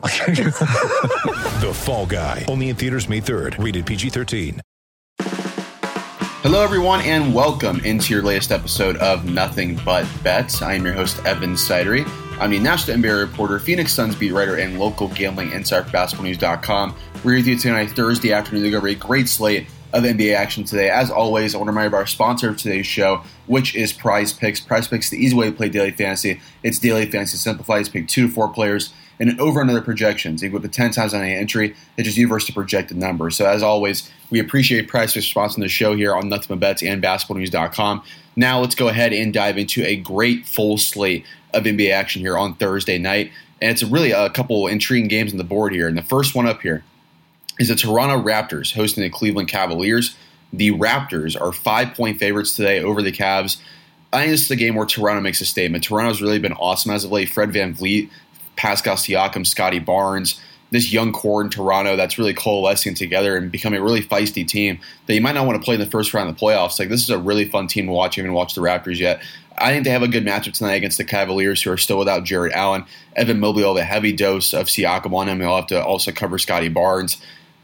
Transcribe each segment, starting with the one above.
The Fall Guy. Only in theaters May 3rd. Rated PG-13. Hello, everyone, and welcome into your latest episode of Nothing But Bets. I am your host, Evan Sidery. I'm the national NBA reporter, Phoenix Suns beat writer, and local gambling insider for BasketballNews.com. We're with you tonight, Thursday afternoon, to go a great slate of NBA action today. As always, I want to remind you about our sponsor of today's show, which is Prize Picks. Prize Picks is the easy way to play daily fantasy. It's daily fantasy simplified. It's pick two to four players and over under their projections. Equal to 10 times on any entry. It's just universe to projected numbers. So, as always, we appreciate Prize Picks sponsoring the show here on Nothing But Bets and BasketballNews.com. Now, let's go ahead and dive into a great full slate of NBA action here on Thursday night. And it's really a couple intriguing games on the board here. And the first one up here is the Toronto Raptors hosting the Cleveland Cavaliers. The Raptors are five point favorites today over the Cavs. I think this is a game where Toronto makes a statement. Toronto's really been awesome as of late. Fred VanVleet, Pascal Siakam, Scotty Barnes, this young core in Toronto that's really coalescing together and becoming a really feisty team that you might not want to play in the first round of the playoffs. Like this is a really fun team to watch. You haven't watched the Raptors yet. I think they have a good matchup tonight against the Cavaliers, who are still without Jarrett Allen. Evan Mobley will have a heavy dose of Siakam on him. He'll have to also cover Scotty Barnes.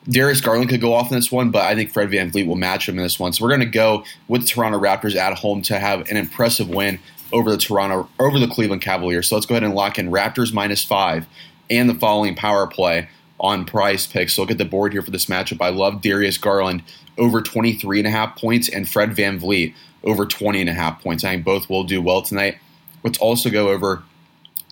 Darius Garland could go off in this one, but I think Fred VanVleet will match him in this one. So we're going to go with the Toronto Raptors at home to have an impressive win over the Toronto over the Cleveland Cavaliers. So let's go ahead and lock in Raptors minus five and the following power play on prize picks. So look at the board here for this matchup. I love Darius Garland over 23 and a half points and Fred VanVleet over 20 and a half points. I think both will do well tonight. Let's also go over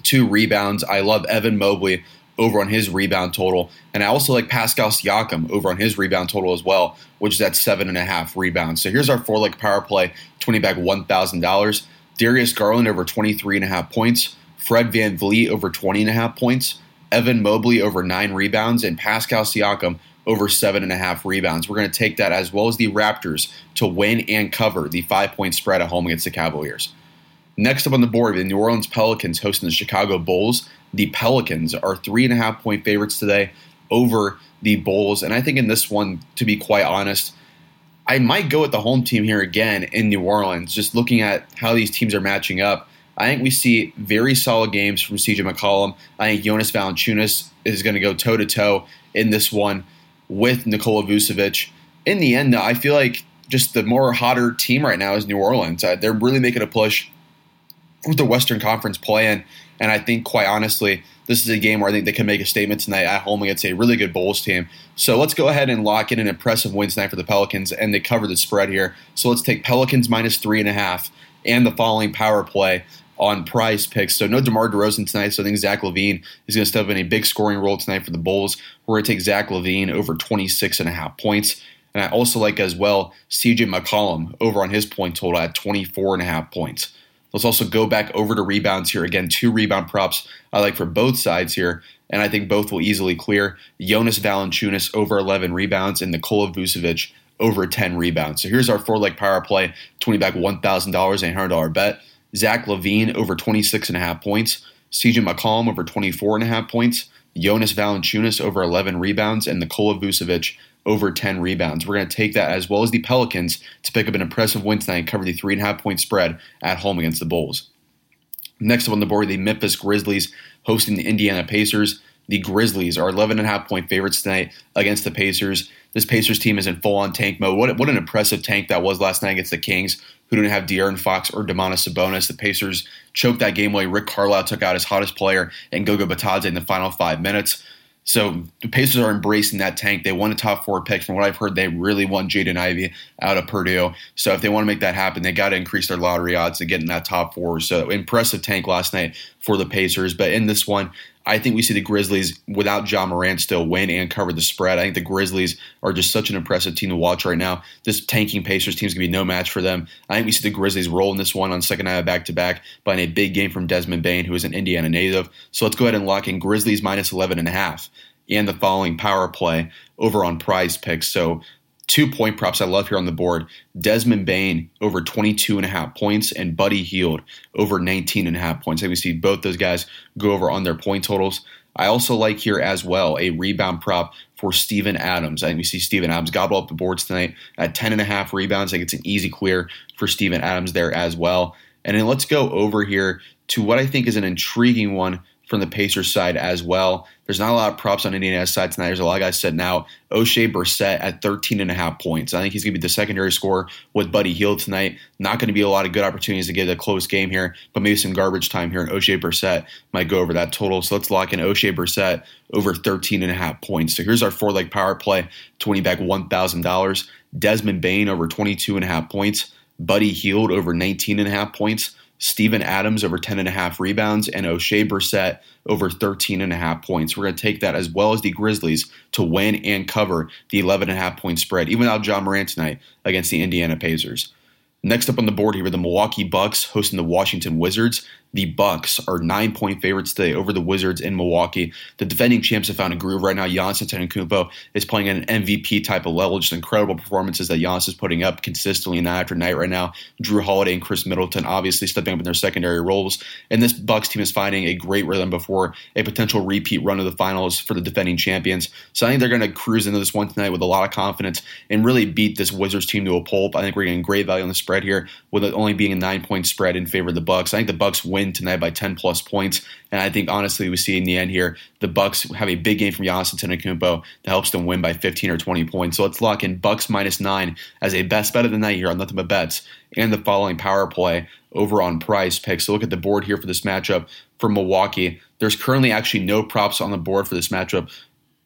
two rebounds. I love Evan Mobley over on his rebound total. And I also like Pascal Siakam over on his rebound total as well, which is at seven and a half rebounds. So here's our four leg power play, 20 back $1,000. Darius Garland over 23 and a half points. Fred VanVleet over 20 and a half points. Evan Mobley over nine rebounds. And Pascal Siakam over seven and a half rebounds. We're going to take that as well as the Raptors to win and cover the five point spread at home against the Cavaliers. Next up on the board, the New Orleans Pelicans hosting the Chicago Bulls. The Pelicans are three and a half point favorites today over the Bulls. And I think in this one, to be quite honest, I might go with the home team here again in New Orleans, just looking at how these teams are matching up. I think we see very solid games from CJ McCollum. I think Jonas Valanciunas is going to go toe to toe in this one with Nikola Vucevic. In the end, though, I feel like just the more hotter team right now is New Orleans. Uh, they're really making a push with the Western Conference plan, and I think, quite honestly, this is a game where I think they can make a statement tonight at home against a really good Bulls team. So let's go ahead and lock in an impressive win tonight for the Pelicans, and they cover the spread here. So let's take Pelicans minus three and a half and the following power play on prize picks. So no DeMar DeRozan tonight, so I think Zach LaVine is going to step in a big scoring role tonight for the Bulls. We're going to take Zach LaVine over 26 and a half points. And I also like as well CJ McCollum over on his point total at 24 and a half points. Let's also go back over to rebounds here. Again, two rebound props I like for both sides here, and I think both will easily clear. Jonas Valanciunas over 11 rebounds and Nikola Vucevic over 10 rebounds. So here's our four leg power play, 20 back $1,000, $800 bet. Zach LaVine over 26 and a half points. CJ McCollum over 24 and a half points. Jonas Valanciunas over 11 rebounds and Nikola Vucevic over 10 rebounds. We're going to take that as well as the Pelicans to pick up an impressive win tonight and cover the three and a half point spread at home against the Bulls. Next up on the board, the Memphis Grizzlies hosting the Indiana Pacers. The Grizzlies are 11 and a half point favorites tonight against the Pacers. This Pacers team is in full on tank mode. What, what an impressive tank that was last night against the Kings, who didn't have De'Aaron Fox or Domantas Sabonis. The Pacers choked that game away. Rick Carlisle took out his hottest player and Goga Bitadze in the final five minutes. So the Pacers are embracing that tank. They won a top four pick. From what I've heard, they really want Jaden Ivey out of Purdue. So if they want to make that happen, they got to increase their lottery odds to get in that top four. So impressive tank last night for the Pacers. But in this one, I think we see the Grizzlies without Ja Morant still win and cover the spread. I think the Grizzlies are just such an impressive team to watch right now. This tanking Pacers team is going to be no match for them. I think we see the Grizzlies roll in this one on second night of back to back by a big game from Desmond Bane, who is an Indiana native. So let's go ahead and lock in Grizzlies minus 11 and a half and the following power play over on prize picks. So two point props I love here on the board. Desmond Bane over 22 and a half points and Buddy Hield over 19 and a half points. I think we see both those guys go over on their point totals. I also like here as well a rebound prop for Steven Adams. I think we see Steven Adams gobble up the boards tonight at 10 and a half rebounds. I think it's an easy clear for Steven Adams there as well. And then let's go over here to what I think is an intriguing one from the Pacers side as well. There's not a lot of props on Indiana's side tonight. There's a lot of guys sitting out. Oshae Brissett at 13 and a half points. I think he's going to be the secondary scorer with Buddy Hield tonight. Not going to be a lot of good opportunities to get a close game here, but maybe some garbage time here. And Oshae Brissett might go over that total. So let's lock in Oshae Brissett over 13 and a half points. So here's our four leg power play, 20 back $1,000. Desmond Bane over 22 and a half points. Buddy Hield over 19 and a half points. Steven Adams over 10 and a half rebounds, and Oshae Brissett over 13 and a half points. We're going to take that as well as the Grizzlies to win and cover the 11 and a half point spread, even without Ja Morant tonight against the Indiana Pacers. Next up on the board here are the Milwaukee Bucks hosting the Washington Wizards. The Bucks are nine point favorites today over the Wizards in Milwaukee. The defending champs have found a groove right now. Giannis Antetokounmpo is playing at an MVP type of level. Just incredible performances that Giannis is putting up consistently night after night right now. Jrue Holiday and Khris Middleton obviously stepping up in their secondary roles, and this Bucks team is finding a great rhythm before a potential repeat run of the finals for the defending champions. So I think they're going to cruise into this one tonight with a lot of confidence and really beat this Wizards team to a pulp. I think we're getting great value on the spread here, with it only being a nine point spread in favor of the Bucks. I think the Bucks win win tonight by 10 plus points. And I think honestly, we see in the end here, the Bucks have a big game from Giannis Antetokounmpo that helps them win by 15 or 20 points. So let's lock in Bucks minus nine as a best bet of the night here on Nothing But Bets and the following power play over on Prize Picks. So look at the board here for this matchup for Milwaukee. There's currently actually no props on the board for this matchup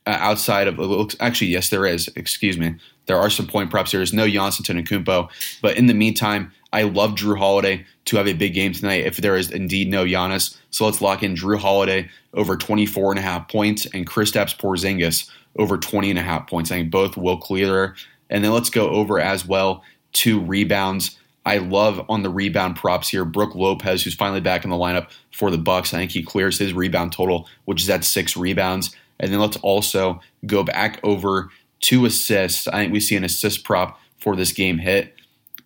uh, outside of actually yes there is excuse me there are some point props there is no Giannis Antetokounmpo but in the meantime I love Jrue Holiday to have a big game tonight if there is indeed no Giannis. So let's lock in Jrue Holiday over 24 and a half points and Kristaps Porzingis over 20 and a half points. I think both will clear. And then let's go over as well two rebounds. I love on the rebound props here. Brook Lopez, who's finally back in the lineup for the Bucks. I think he clears his rebound total, which is at six rebounds. And then let's also go back over two assists. I think we see an assist prop for this game hit.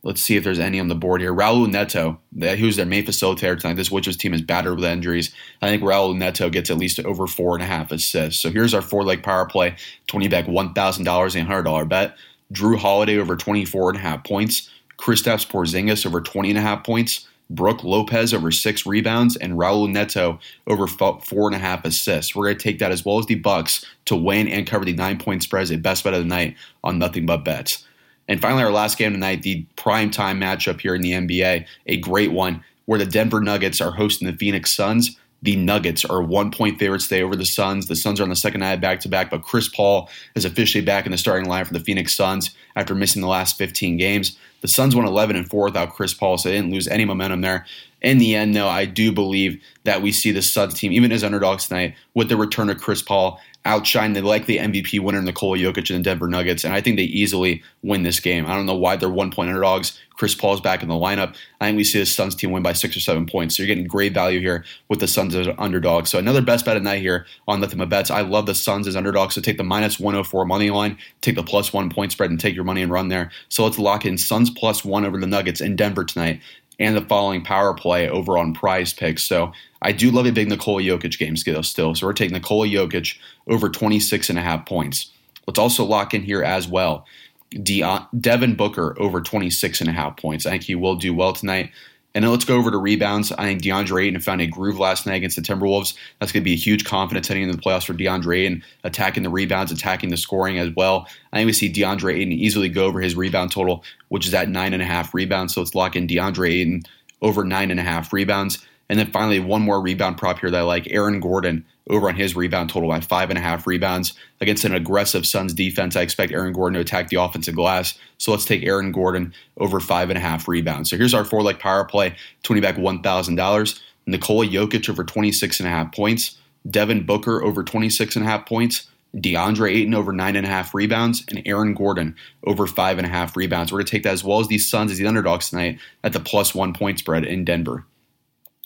Let's see if there's any on the board here. Raul Neto, who's their main facilitator tonight. This Witches team is battered with injuries. I think Raul Neto gets at least over four and a half assists. So here's our four leg power play 20 back $1,000 and $100 bet. Jrue Holiday over 24 and a half points. Kristaps Porzingis over 20 and a half points. Brook Lopez over six rebounds and Raul Neto over four and a half assists. We're going to take that as well as the Bucks to win and cover the nine point spread as a best bet of the night on Nothing But Bets. And finally, our last game tonight, the prime time matchup here in the NBA, a great one where the Denver Nuggets are hosting the Phoenix Suns. The Nuggets are one point favorites today over the Suns. The Suns are on the second night back to back, but Chris Paul is officially back in the starting line for the Phoenix Suns after missing the last 15 games. The Suns won 11 and 4 without Chris Paul, so they didn't lose any momentum there. In the end, though, I do believe that we see the Suns team, even as underdogs tonight, with the return of Chris Paul, outshine the likely MVP winner Nikola Jokic and the Denver Nuggets, and I think they easily win this game. I don't know why they're one point underdogs. Chris Paul's back in the lineup. I think we see the Suns team win by six or seven points. So you're getting great value here with the Suns as underdogs. So another best bet of night here on Nothing But Bets. I love the Suns as underdogs. So take the minus 104 money line, take the plus one point spread, and take your money and run there. So let's lock in Suns plus one over the Nuggets in Denver tonight and the following power play over on prize picks. So I do love a big Nikola Jokic game scale still. So we're taking Nikola Jokic over 26 and a half points. Let's also lock in here as well. Devin Booker over 26 and a half points. I think he will do well tonight. And then let's go over to rebounds. I think DeAndre Ayton found a groove last night against the Timberwolves. That's going to be a huge confidence heading into the playoffs for DeAndre Ayton, attacking the rebounds, attacking the scoring as well. I think we see DeAndre Ayton easily go over his rebound total, which is at nine and a half rebounds. So let's lock in DeAndre Ayton over nine and a half rebounds. And then finally, one more rebound prop here that I like Aaron Gordon over on his rebound total by five and a half rebounds against an aggressive Suns defense. I expect Aaron Gordon to attack the offensive glass. So let's take Aaron Gordon over five and a half rebounds. So here's our four leg power play 20 back $1,000. Nikola Jokic over 26 and a half points. Devin Booker over 26 and a half points. DeAndre Ayton over nine and a half rebounds, and Aaron Gordon over five and a half rebounds. We're going to take that as well as these Suns as the underdogs tonight at the plus one point spread in Denver.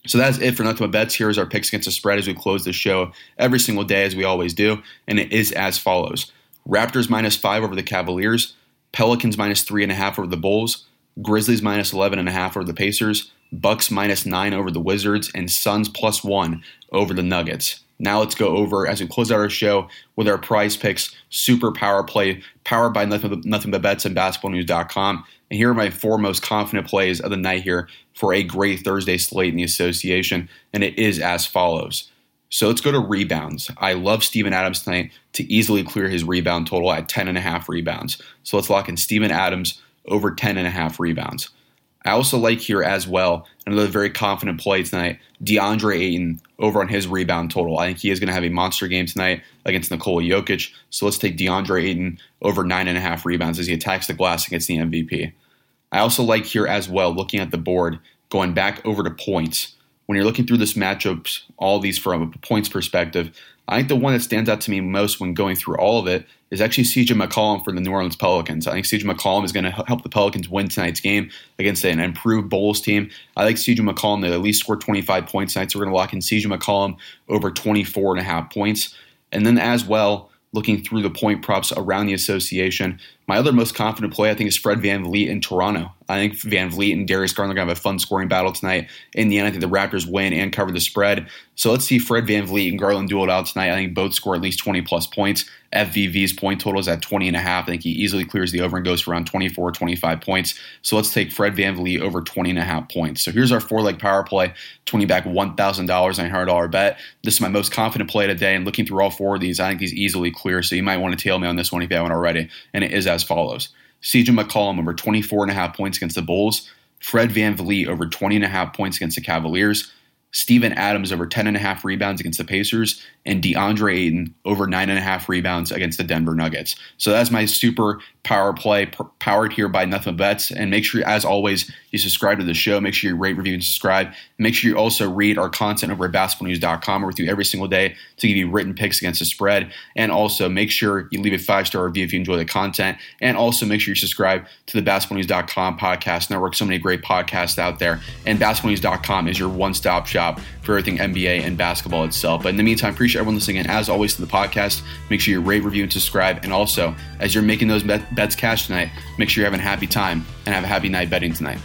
So that's it for Nothing But Bets. Here is our picks against the spread as we close the show every single day, as we always do. And it is as follows Raptors minus five over the Cavaliers, Pelicans minus three and a half over the Bulls, Grizzlies minus eleven and a half over the Pacers, Bucks minus nine over the Wizards, and Suns plus one over the Nuggets. Now let's go over as we close out our show with our prize picks super power play powered by nothing but, nothing but bets and basketballnews.com. And here are my four most confident plays of the night here for a great Thursday slate in the association. And it is as follows. So let's go to rebounds. I love Steven Adams tonight to easily clear his rebound total at 10.5 rebounds. So let's lock in Steven Adams over 10.5 rebounds. I also like here as well another very confident play tonight, DeAndre Ayton over on his rebound total. I think he is going to have a monster game tonight against Nikola Jokic. So let's take DeAndre Ayton over nine and a half rebounds as he attacks the glass against the MVP. I also like here as well, looking at the board, going back over to points. When you're looking through this matchups, all these from a points perspective, I think the one that stands out to me most when going through all of it is actually CJ McCollum for the New Orleans Pelicans. I think CJ McCollum is going to help the Pelicans win tonight's game against an improved Bulls team. I like CJ McCollum to at least score 25 points tonight, so we're going to lock in CJ McCollum over 24 and a half points. And then as well, looking through the point props around the association, my other most confident play, I think, is Fred Van VanVleet in Toronto. I think Van VanVleet and Darius Garland are going to have a fun scoring battle tonight. In the end, I think the Raptors win and cover the spread. So let's see Fred Van VanVleet and Garland duel it out tonight. I think both score at least 20 plus points. FVV's point total is at 20 and a half. I think he easily clears the over and goes for around 24, 25 points. So let's take Fred Van VanVleet over 20 and a half points. So here's our four leg power play, 20 back $1,000 on a $100 bet. This is my most confident play today. And looking through all four of these, I think he's easily clear. So you might want to tail me on this one if you haven't already. And it is as follows. CJ McCollum over 24 and a half points against the Bulls. Fred Van VanVleet over 20 and a half points against the Cavaliers. Steven Adams over 10.5 rebounds against the Pacers, and DeAndre Ayton over 9.5 rebounds against the Denver Nuggets. So that's my super power play, p- powered here by Nothing Bets. And make sure, as always, you subscribe to the show. Make sure you rate, review, and subscribe. Make sure you also read our content over at basketballnews.com. We're with you every single day to give you written picks against the spread. And also make sure you leave a five star review if you enjoy the content. And also make sure you subscribe to the basketballnews.com podcast network. So many great podcasts out there. And basketballnews.com is your one stop shop for everything NBA and basketball itself. But in the meantime, appreciate everyone listening. And as always, to the podcast, make sure you rate, review, and subscribe. And also, as you're making those bets cash tonight, make sure you're having a happy time and have a happy night betting tonight.